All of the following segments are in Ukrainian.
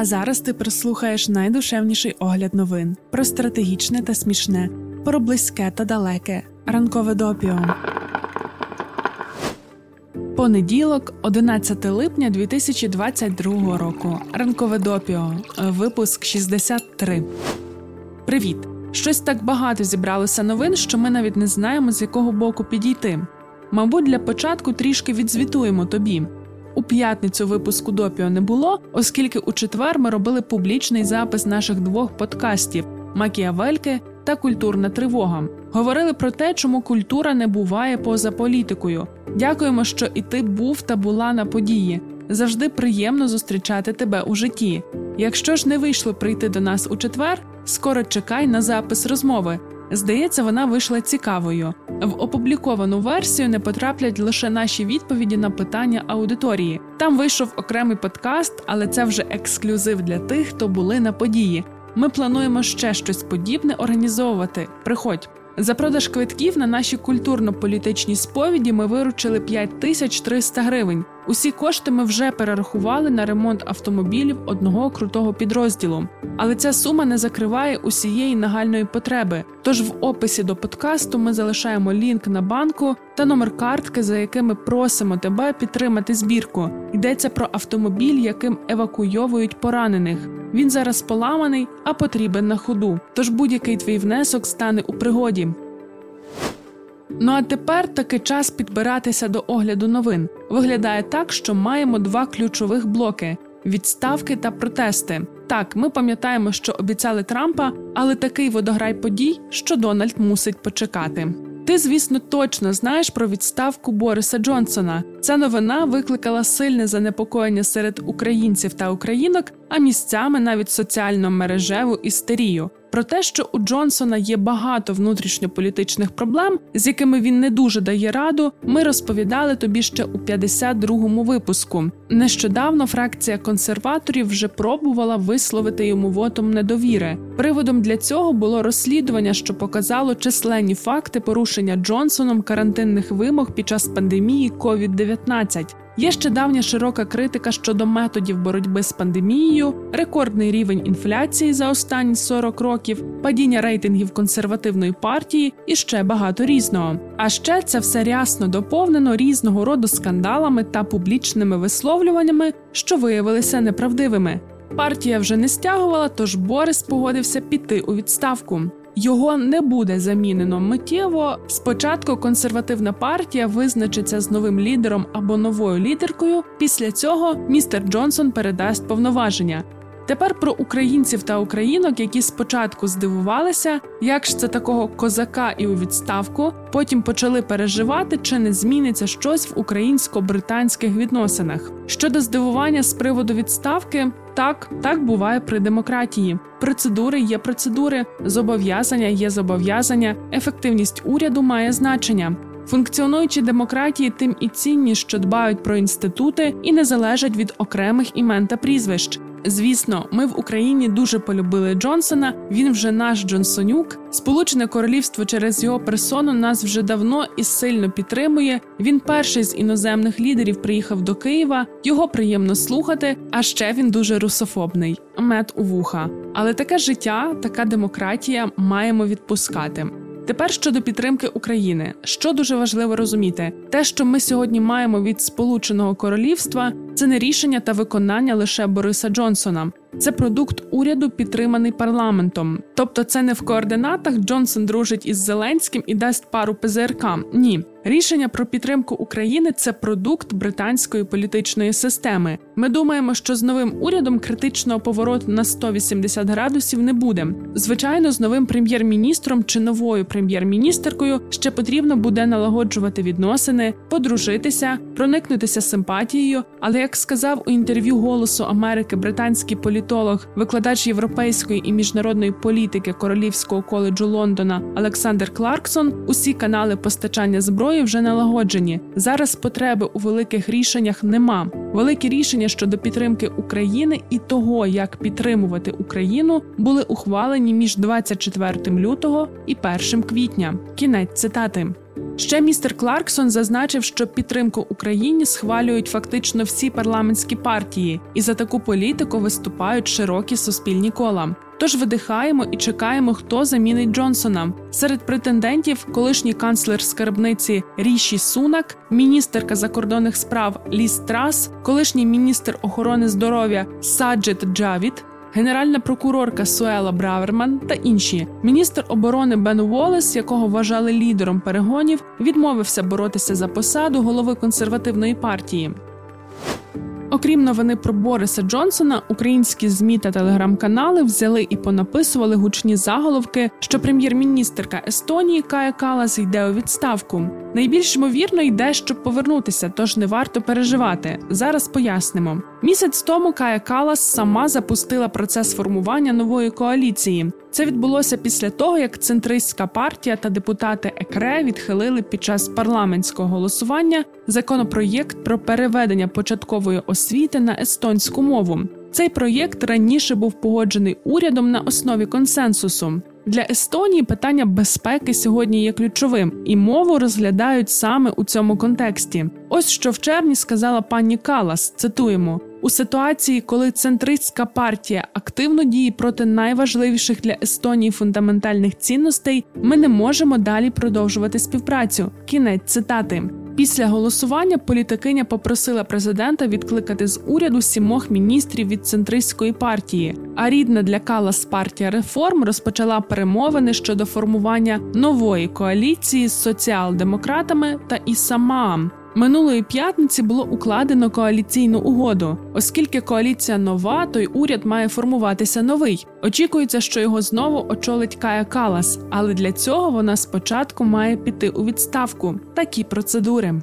А зараз ти прослухаєш найдушевніший огляд новин про стратегічне та смішне, про близьке та далеке, ранкове допіо. Понеділок, 11 липня 2022 року. Ранкове допіо. Випуск 63. Привіт! Щось так багато зібралося новин, що ми навіть не знаємо, з якого боку підійти. Мабуть, для початку трішки відзвітуємо тобі. У п'ятницю випуску допіо не було, оскільки у четвер ми робили публічний запис наших двох подкастів Макіавельки та Культурна тривога. Говорили про те, чому культура не буває поза політикою. Дякуємо, що і ти був та була на події. Завжди приємно зустрічати тебе у житті. Якщо ж не вийшло прийти до нас у четвер, скоро чекай на запис розмови. Здається, вона вийшла цікавою. В опубліковану версію не потраплять лише наші відповіді на питання аудиторії. Там вийшов окремий подкаст, але це вже ексклюзив для тих, хто були на події. Ми плануємо ще щось подібне організовувати. Приходь. За продаж квитків на наші культурно-політичні сповіді ми виручили 5300 гривень. Усі кошти ми вже перерахували на ремонт автомобілів одного крутого підрозділу. Але ця сума не закриває усієї нагальної потреби. Тож в описі до подкасту ми залишаємо лінк на банку та номер картки, за якими просимо тебе підтримати збірку. Йдеться про автомобіль, яким евакуйовують поранених. Він зараз поламаний, а потрібен на ходу. Тож будь-який твій внесок стане у пригоді. Ну а тепер таки час підбиратися до огляду новин. Виглядає так, що маємо два ключових блоки: відставки та протести. Так, ми пам'ятаємо, що обіцяли Трампа, але такий водограй подій, що Дональд мусить почекати. Ти, звісно, точно знаєш про відставку Бориса Джонсона. Ця новина викликала сильне занепокоєння серед українців та українок, а місцями навіть соціально мережеву істерію. Про те, що у Джонсона є багато внутрішньополітичних проблем, з якими він не дуже дає раду, ми розповідали тобі ще у 52-му випуску. Нещодавно фракція консерваторів вже пробувала висловити йому вотом недовіри. Приводом для цього було розслідування, що показало численні факти порушення Джонсоном карантинних вимог під час пандемії COVID-19. Є ще давня широка критика щодо методів боротьби з пандемією, рекордний рівень інфляції за останні 40 років, падіння рейтингів консервативної партії і ще багато різного. А ще це все рясно доповнено різного роду скандалами та публічними висловлюваннями, що виявилися неправдивими. Партія вже не стягувала, тож Борис погодився піти у відставку. Його не буде замінено миттєво. Спочатку консервативна партія визначиться з новим лідером або новою лідеркою. Після цього містер Джонсон передасть повноваження. Тепер про українців та українок, які спочатку здивувалися, як ж це такого козака і у відставку, потім почали переживати, чи не зміниться щось в українсько-британських відносинах. Щодо здивування з приводу відставки, так, так буває при демократії. Процедури є процедури, зобов'язання є зобов'язання, ефективність уряду має значення. Функціонуючі демократії тим і цінні, що дбають про інститути і не залежать від окремих імен та прізвищ. Звісно, ми в Україні дуже полюбили Джонсона. Він вже наш Джонсонюк. Сполучене Королівство через його персону нас вже давно і сильно підтримує. Він перший з іноземних лідерів приїхав до Києва. Його приємно слухати. А ще він дуже русофобний. Мед у вуха. Але таке життя, така демократія маємо відпускати. Тепер щодо підтримки України, що дуже важливо розуміти, те, що ми сьогодні маємо від Сполученого Королівства, це не рішення та виконання лише Бориса Джонсона. Це продукт уряду, підтриманий парламентом. Тобто, це не в координатах Джонсон дружить із Зеленським і дасть пару ПЗРК. Ні, рішення про підтримку України це продукт британської політичної системи. Ми думаємо, що з новим урядом критичного повороту на 180 градусів не буде. Звичайно, з новим прем'єр-міністром чи новою прем'єр-міністеркою ще потрібно буде налагоджувати відносини, подружитися, проникнутися симпатією. Але як сказав у інтерв'ю Голосу Америки британський політолог, викладач європейської і міжнародної політики Королівського коледжу Лондона Олександр Кларксон, усі канали постачання зброї вже налагоджені. Зараз потреби у великих рішеннях нема. Великі рішення щодо підтримки України і того, як підтримувати Україну, були ухвалені між 24 лютого і 1 квітня. Кінець цитати. Ще містер Кларксон зазначив, що підтримку Україні схвалюють фактично всі парламентські партії, і за таку політику виступають широкі суспільні кола. Тож видихаємо і чекаємо, хто замінить Джонсона. Серед претендентів колишній канцлер скарбниці Ріші Сунак, міністерка закордонних справ Ліс Трас, колишній міністр охорони здоров'я Саджет Джавід. Генеральна прокурорка Суела Браверман та інші міністр оборони Бен Уоллес, якого вважали лідером перегонів, відмовився боротися за посаду голови консервативної партії. Окрім новини про Бориса Джонсона, українські змі та телеграм-канали взяли і понаписували гучні заголовки, що прем'єр-міністерка Естонії Кая Калас йде у відставку. Найбільш ймовірно йде, щоб повернутися, тож не варто переживати. Зараз пояснимо. Місяць тому Кая Калас сама запустила процес формування нової коаліції. Це відбулося після того, як центристська партія та депутати ЕКРЕ відхилили під час парламентського голосування законопроєкт про переведення початкової освіти на естонську мову. Цей проєкт раніше був погоджений урядом на основі консенсусу. Для Естонії питання безпеки сьогодні є ключовим, і мову розглядають саме у цьому контексті. Ось що в червні сказала пані Калас. Цитуємо. У ситуації, коли центристська партія активно діє проти найважливіших для Естонії фундаментальних цінностей, ми не можемо далі продовжувати співпрацю. Кінець цитати. Після голосування політикиня попросила президента відкликати з уряду сімох міністрів від центристської партії. А рідна для Калас партія реформ розпочала перемовини щодо формування нової коаліції з соціал-демократами та ІСАМААМ. Минулої п'ятниці було укладено коаліційну угоду, оскільки коаліція нова, то й уряд має формуватися новий. Очікується, що його знову очолить Кая Калас, але для цього вона спочатку має піти у відставку. Такі процедури.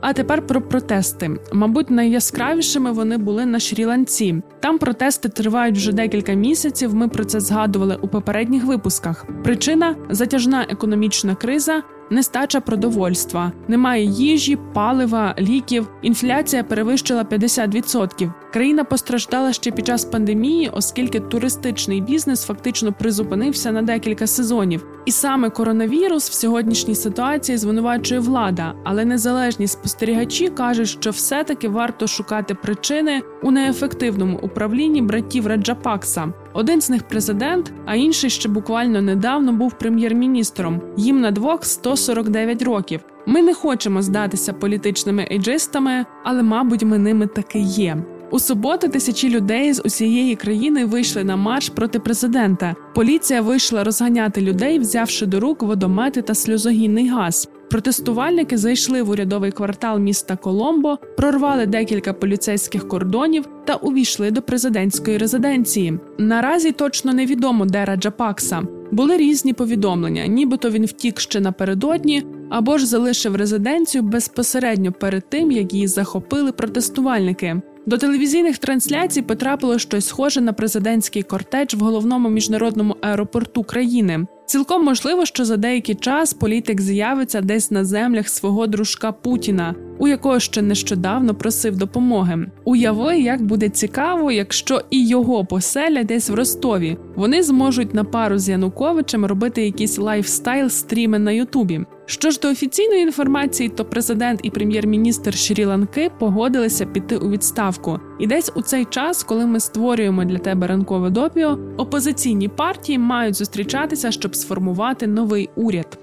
А тепер про протести. Мабуть, найяскравішими вони були на Шрі-Ланці. Там протести тривають вже декілька місяців. Ми про це згадували у попередніх випусках. Причина затяжна економічна криза, нестача продовольства, немає їжі, палива, ліків. Інфляція перевищила 50%. Країна постраждала ще під час пандемії, оскільки туристичний бізнес фактично призупинився на декілька сезонів. І саме коронавірус в сьогоднішній ситуації звинувачує влада, але незалежні спостерігачі кажуть, що все-таки варто шукати причини у неефективному управлінні братів Раджапакса. Один з них президент, а інший ще буквально недавно був прем'єр-міністром. Їм на двох 149 років. Ми не хочемо здатися політичними ейджистами, але, мабуть, ми ними таки є. У суботу тисячі людей з усієї країни вийшли на марш проти президента. Поліція вийшла розганяти людей, взявши до рук водомети та сльозогінний газ. Протестувальники зайшли в урядовий квартал міста Коломбо, прорвали декілька поліцейських кордонів та увійшли до президентської резиденції. Наразі точно невідомо, де Раджапакса. Були різні повідомлення, нібито він втік ще напередодні або ж залишив резиденцію безпосередньо перед тим, як її захопили протестувальники. До телевізійних трансляцій потрапило щось схоже на президентський кортеж в головному міжнародному аеропорту країни. Цілком можливо, що за деякий час політик з'явиться десь на землях свого дружка Путіна, у якого ще нещодавно просив допомоги. Уяви, як буде цікаво, якщо і його поселять десь в Ростові. Вони зможуть на пару з Януковичем робити якісь лайфстайл стріми на Ютубі. Що ж до офіційної інформації, то президент і прем'єр-міністр Шрі-Ланки погодилися піти у відставку. І десь у цей час, коли ми створюємо для тебе ранкове допіо, опозиційні партії мають зустрічатися, щоб сформувати новий уряд.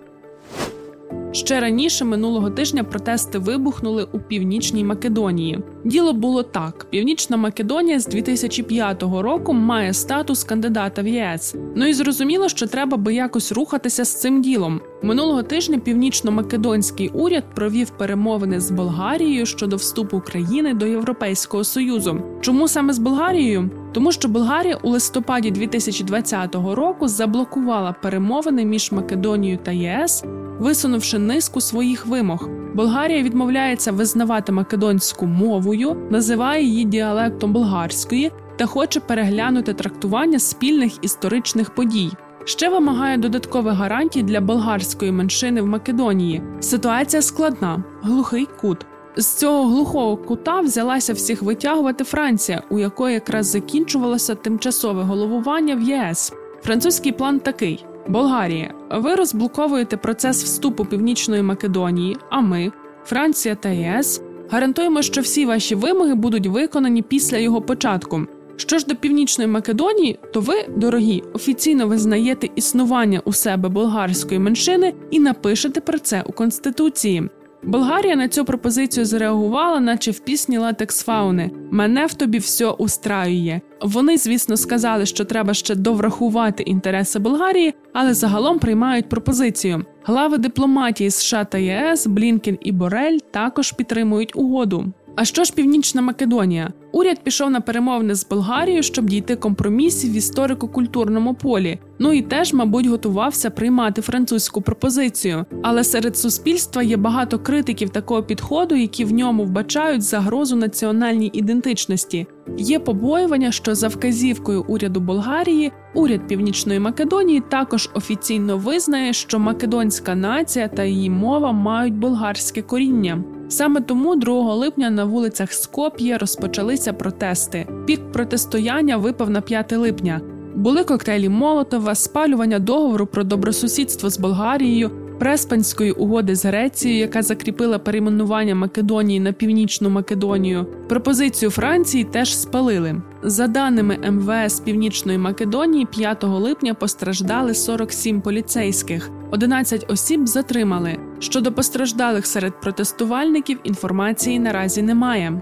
Ще раніше минулого тижня протести вибухнули у північній Македонії. Діло було так: Північна Македонія з 2005 року має статус кандидата в ЄС. Ну і зрозуміло, що треба би якось рухатися з цим ділом. Минулого тижня північно-македонський уряд провів перемовини з Болгарією щодо вступу країни до Європейського союзу. Чому саме з Болгарією? Тому що Болгарія у листопаді 2020 року заблокувала перемовини між Македонією та ЄС, висунувши низку своїх вимог. Болгарія відмовляється визнавати македонську мовою, називає її діалектом болгарської та хоче переглянути трактування спільних історичних подій. Ще вимагає додаткових гарантій для болгарської меншини в Македонії. Ситуація складна, глухий кут. З цього глухого кута взялася всіх витягувати Франція, у якої якраз закінчувалося тимчасове головування в ЄС. Французький план такий: Болгарія ви розблоковуєте процес вступу Північної Македонії, а ми, Франція та ЄС, гарантуємо, що всі ваші вимоги будуть виконані після його початку. Що ж до північної Македонії, то ви, дорогі, офіційно визнаєте існування у себе болгарської меншини і напишете про це у конституції. Болгарія на цю пропозицію зреагувала, наче в пісні Латекс Фауни Мене в тобі все устраює. Вони, звісно, сказали, що треба ще доврахувати інтереси Болгарії, але загалом приймають пропозицію. Глави дипломатії США та ЄС Блінкен і Борель також підтримують угоду. А що ж Північна Македонія? Уряд пішов на перемовини з Болгарією, щоб дійти компромісів в історико-культурному полі. Ну і теж, мабуть, готувався приймати французьку пропозицію. Але серед суспільства є багато критиків такого підходу, які в ньому вбачають загрозу національній ідентичності. Є побоювання, що за вказівкою уряду Болгарії уряд Північної Македонії також офіційно визнає, що македонська нація та її мова мають болгарське коріння. Саме тому 2 липня на вулицях Скоп'є розпочалися протести. Пік протистояння випав на 5 липня. Були коктейлі Молотова, спалювання договору про добросусідство з Болгарією, Преспанської угоди з Грецією, яка закріпила перейменування Македонії на північну Македонію. Пропозицію Франції теж спалили. За даними МВС Північної Македонії, 5 липня постраждали 47 поліцейських, 11 осіб затримали. Щодо постраждалих серед протестувальників інформації наразі немає.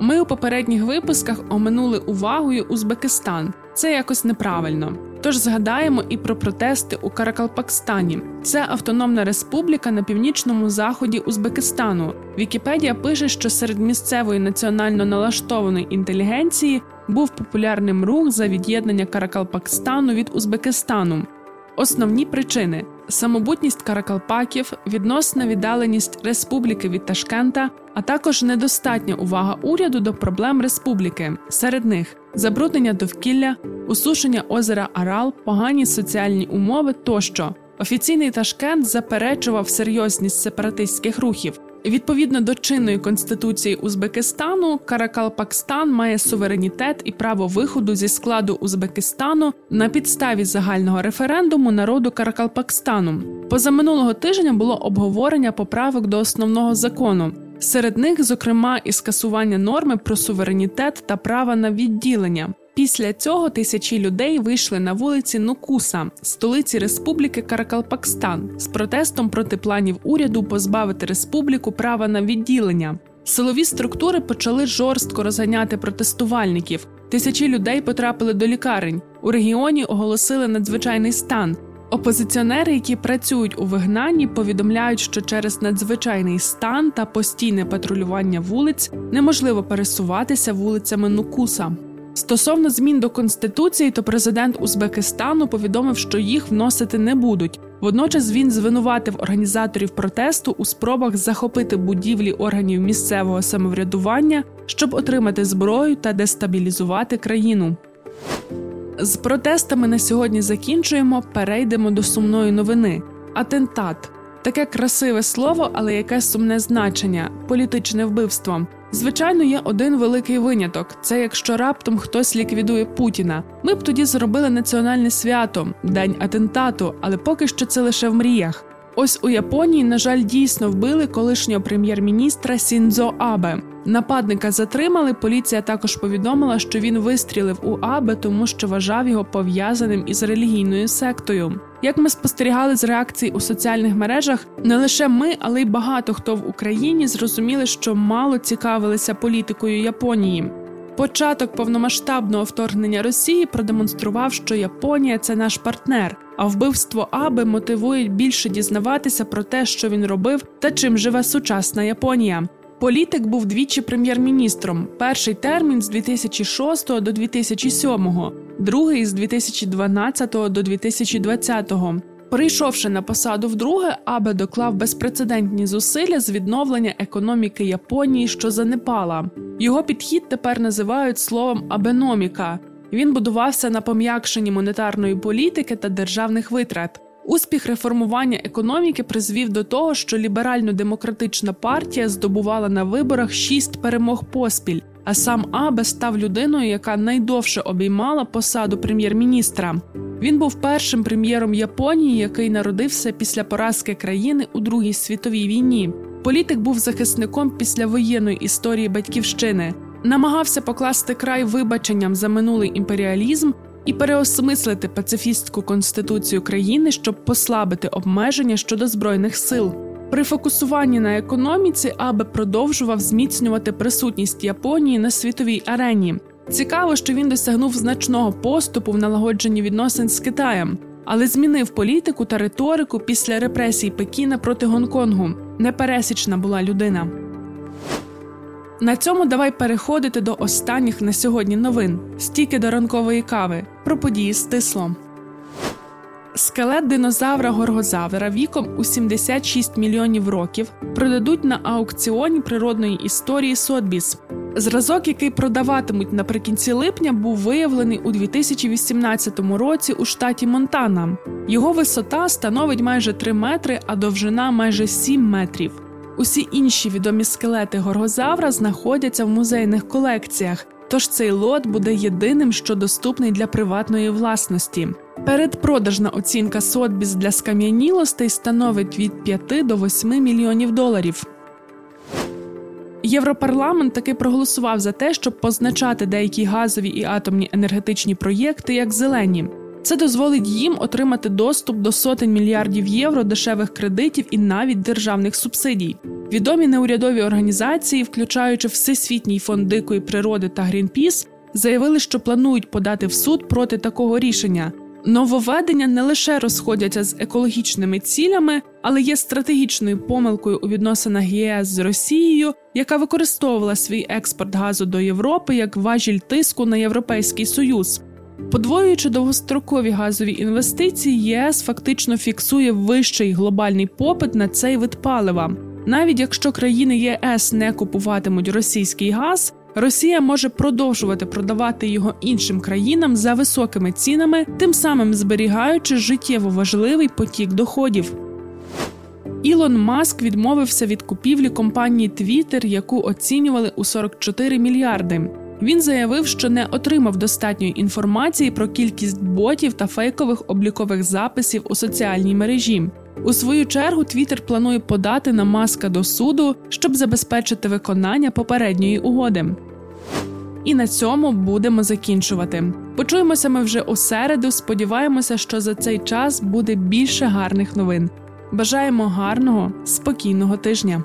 Ми у попередніх випусках оминули увагою Узбекистан. Це якось неправильно. Тож згадаємо і про протести у Каракалпакстані. Це автономна республіка на північному заході Узбекистану. Вікіпедія пише, що серед місцевої національно налаштованої інтелігенції був популярним рух за від'єднання Каракалпакстану від Узбекистану. Основні причини: самобутність каракалпаків, відносна віддаленість республіки від Ташкента, а також недостатня увага уряду до проблем республіки. Серед них забруднення довкілля, усушення озера Арал, погані соціальні умови тощо. Офіційний Ташкент заперечував серйозність сепаратистських рухів. Відповідно до чинної конституції Узбекистану, Каракалпакстан має суверенітет і право виходу зі складу Узбекистану на підставі загального референдуму народу Каракалпакстану. Позаминулого тижня було обговорення поправок до основного закону. Серед них, зокрема, і скасування норми про суверенітет та права на відділення. Після цього тисячі людей вийшли на вулиці Нукуса, столиці Республіки Каракалпакстан, з протестом проти планів уряду позбавити республіку права на відділення. Силові структури почали жорстко розганяти протестувальників. Тисячі людей потрапили до лікарень. У регіоні оголосили надзвичайний стан. Опозиціонери, які працюють у вигнанні, повідомляють, що через надзвичайний стан та постійне патрулювання вулиць неможливо пересуватися вулицями Нукуса. Стосовно змін до конституції, то президент Узбекистану повідомив, що їх вносити не будуть. Водночас він звинуватив організаторів протесту у спробах захопити будівлі органів місцевого самоврядування, щоб отримати зброю та дестабілізувати країну. З протестами на сьогодні закінчуємо. Перейдемо до сумної новини. Атентат таке красиве слово, але яке сумне значення політичне вбивство. Звичайно, є один великий виняток: це якщо раптом хтось ліквідує Путіна. Ми б тоді зробили національне свято, день атентату, але поки що це лише в мріях. Ось у Японії, на жаль, дійсно вбили колишнього прем'єр-міністра Сіндзо Абе. Нападника затримали. Поліція також повідомила, що він вистрілив у Абе, тому що вважав його пов'язаним із релігійною сектою. Як ми спостерігали з реакцій у соціальних мережах, не лише ми, але й багато хто в Україні зрозуміли, що мало цікавилися політикою Японії. Початок повномасштабного вторгнення Росії продемонстрував, що Японія це наш партнер, а вбивство Аби мотивує більше дізнаватися про те, що він робив та чим живе сучасна Японія. Політик був двічі прем'єр-міністром. Перший термін з 2006 до 2007, другий з 2012 до 2020. Прийшовши на посаду вдруге, Абе доклав безпрецедентні зусилля з відновлення економіки Японії, що занепала. Його підхід тепер називають словом абеноміка. Він будувався на пом'якшенні монетарної політики та державних витрат. Успіх реформування економіки призвів до того, що ліберально-демократична партія здобувала на виборах шість перемог поспіль. а сам Абе став людиною, яка найдовше обіймала посаду прем'єр-міністра. Він був першим прем'єром Японії, який народився після поразки країни у Другій світовій війні. Політик був захисником післявоєнної історії батьківщини, намагався покласти край вибаченням за минулий імперіалізм і переосмислити пацифістську конституцію країни, щоб послабити обмеження щодо збройних сил. При фокусуванні на економіці Абе продовжував зміцнювати присутність Японії на світовій арені. Цікаво, що він досягнув значного поступу в налагодженні відносин з Китаєм, але змінив політику та риторику після репресій Пекіна проти Гонконгу. Непересічна була людина. На цьому давай переходити до останніх на сьогодні новин стільки до ранкової кави про події стисло. Скелет динозавра горгозавра віком у 76 мільйонів років продадуть на аукціоні природної історії Сотбіс. Зразок, який продаватимуть наприкінці липня, був виявлений у 2018 році у штаті Монтана. Його висота становить майже 3 метри, а довжина майже 7 метрів. Усі інші відомі скелети горгозавра знаходяться в музейних колекціях, тож цей лот буде єдиним, що доступний для приватної власності. Передпродажна оцінка Сотбіс для скам'янілостей становить від 5 до 8 мільйонів доларів. Європарламент таки проголосував за те, щоб позначати деякі газові і атомні енергетичні проєкти як зелені. Це дозволить їм отримати доступ до сотень мільярдів євро дешевих кредитів і навіть державних субсидій. Відомі неурядові організації, включаючи Всесвітній фонд дикої природи та Грінпіс, заявили, що планують подати в суд проти такого рішення. Нововведення не лише розходяться з екологічними цілями, але є стратегічною помилкою у відносинах ЄС з Росією, яка використовувала свій експорт газу до Європи як важіль тиску на Європейський Союз. Подвоюючи довгострокові газові інвестиції, ЄС фактично фіксує вищий глобальний попит на цей вид палива. Навіть якщо країни ЄС не купуватимуть російський газ, Росія може продовжувати продавати його іншим країнам за високими цінами, тим самим зберігаючи життєво важливий потік доходів. Ілон Маск відмовився від купівлі компанії Twitter, яку оцінювали у 44 мільярди. Він заявив, що не отримав достатньої інформації про кількість ботів та фейкових облікових записів у соціальній мережі. У свою чергу Твіттер планує подати на маска до суду, щоб забезпечити виконання попередньої угоди. І на цьому будемо закінчувати. Почуємося ми вже у середу. Сподіваємося, що за цей час буде більше гарних новин. Бажаємо гарного, спокійного тижня.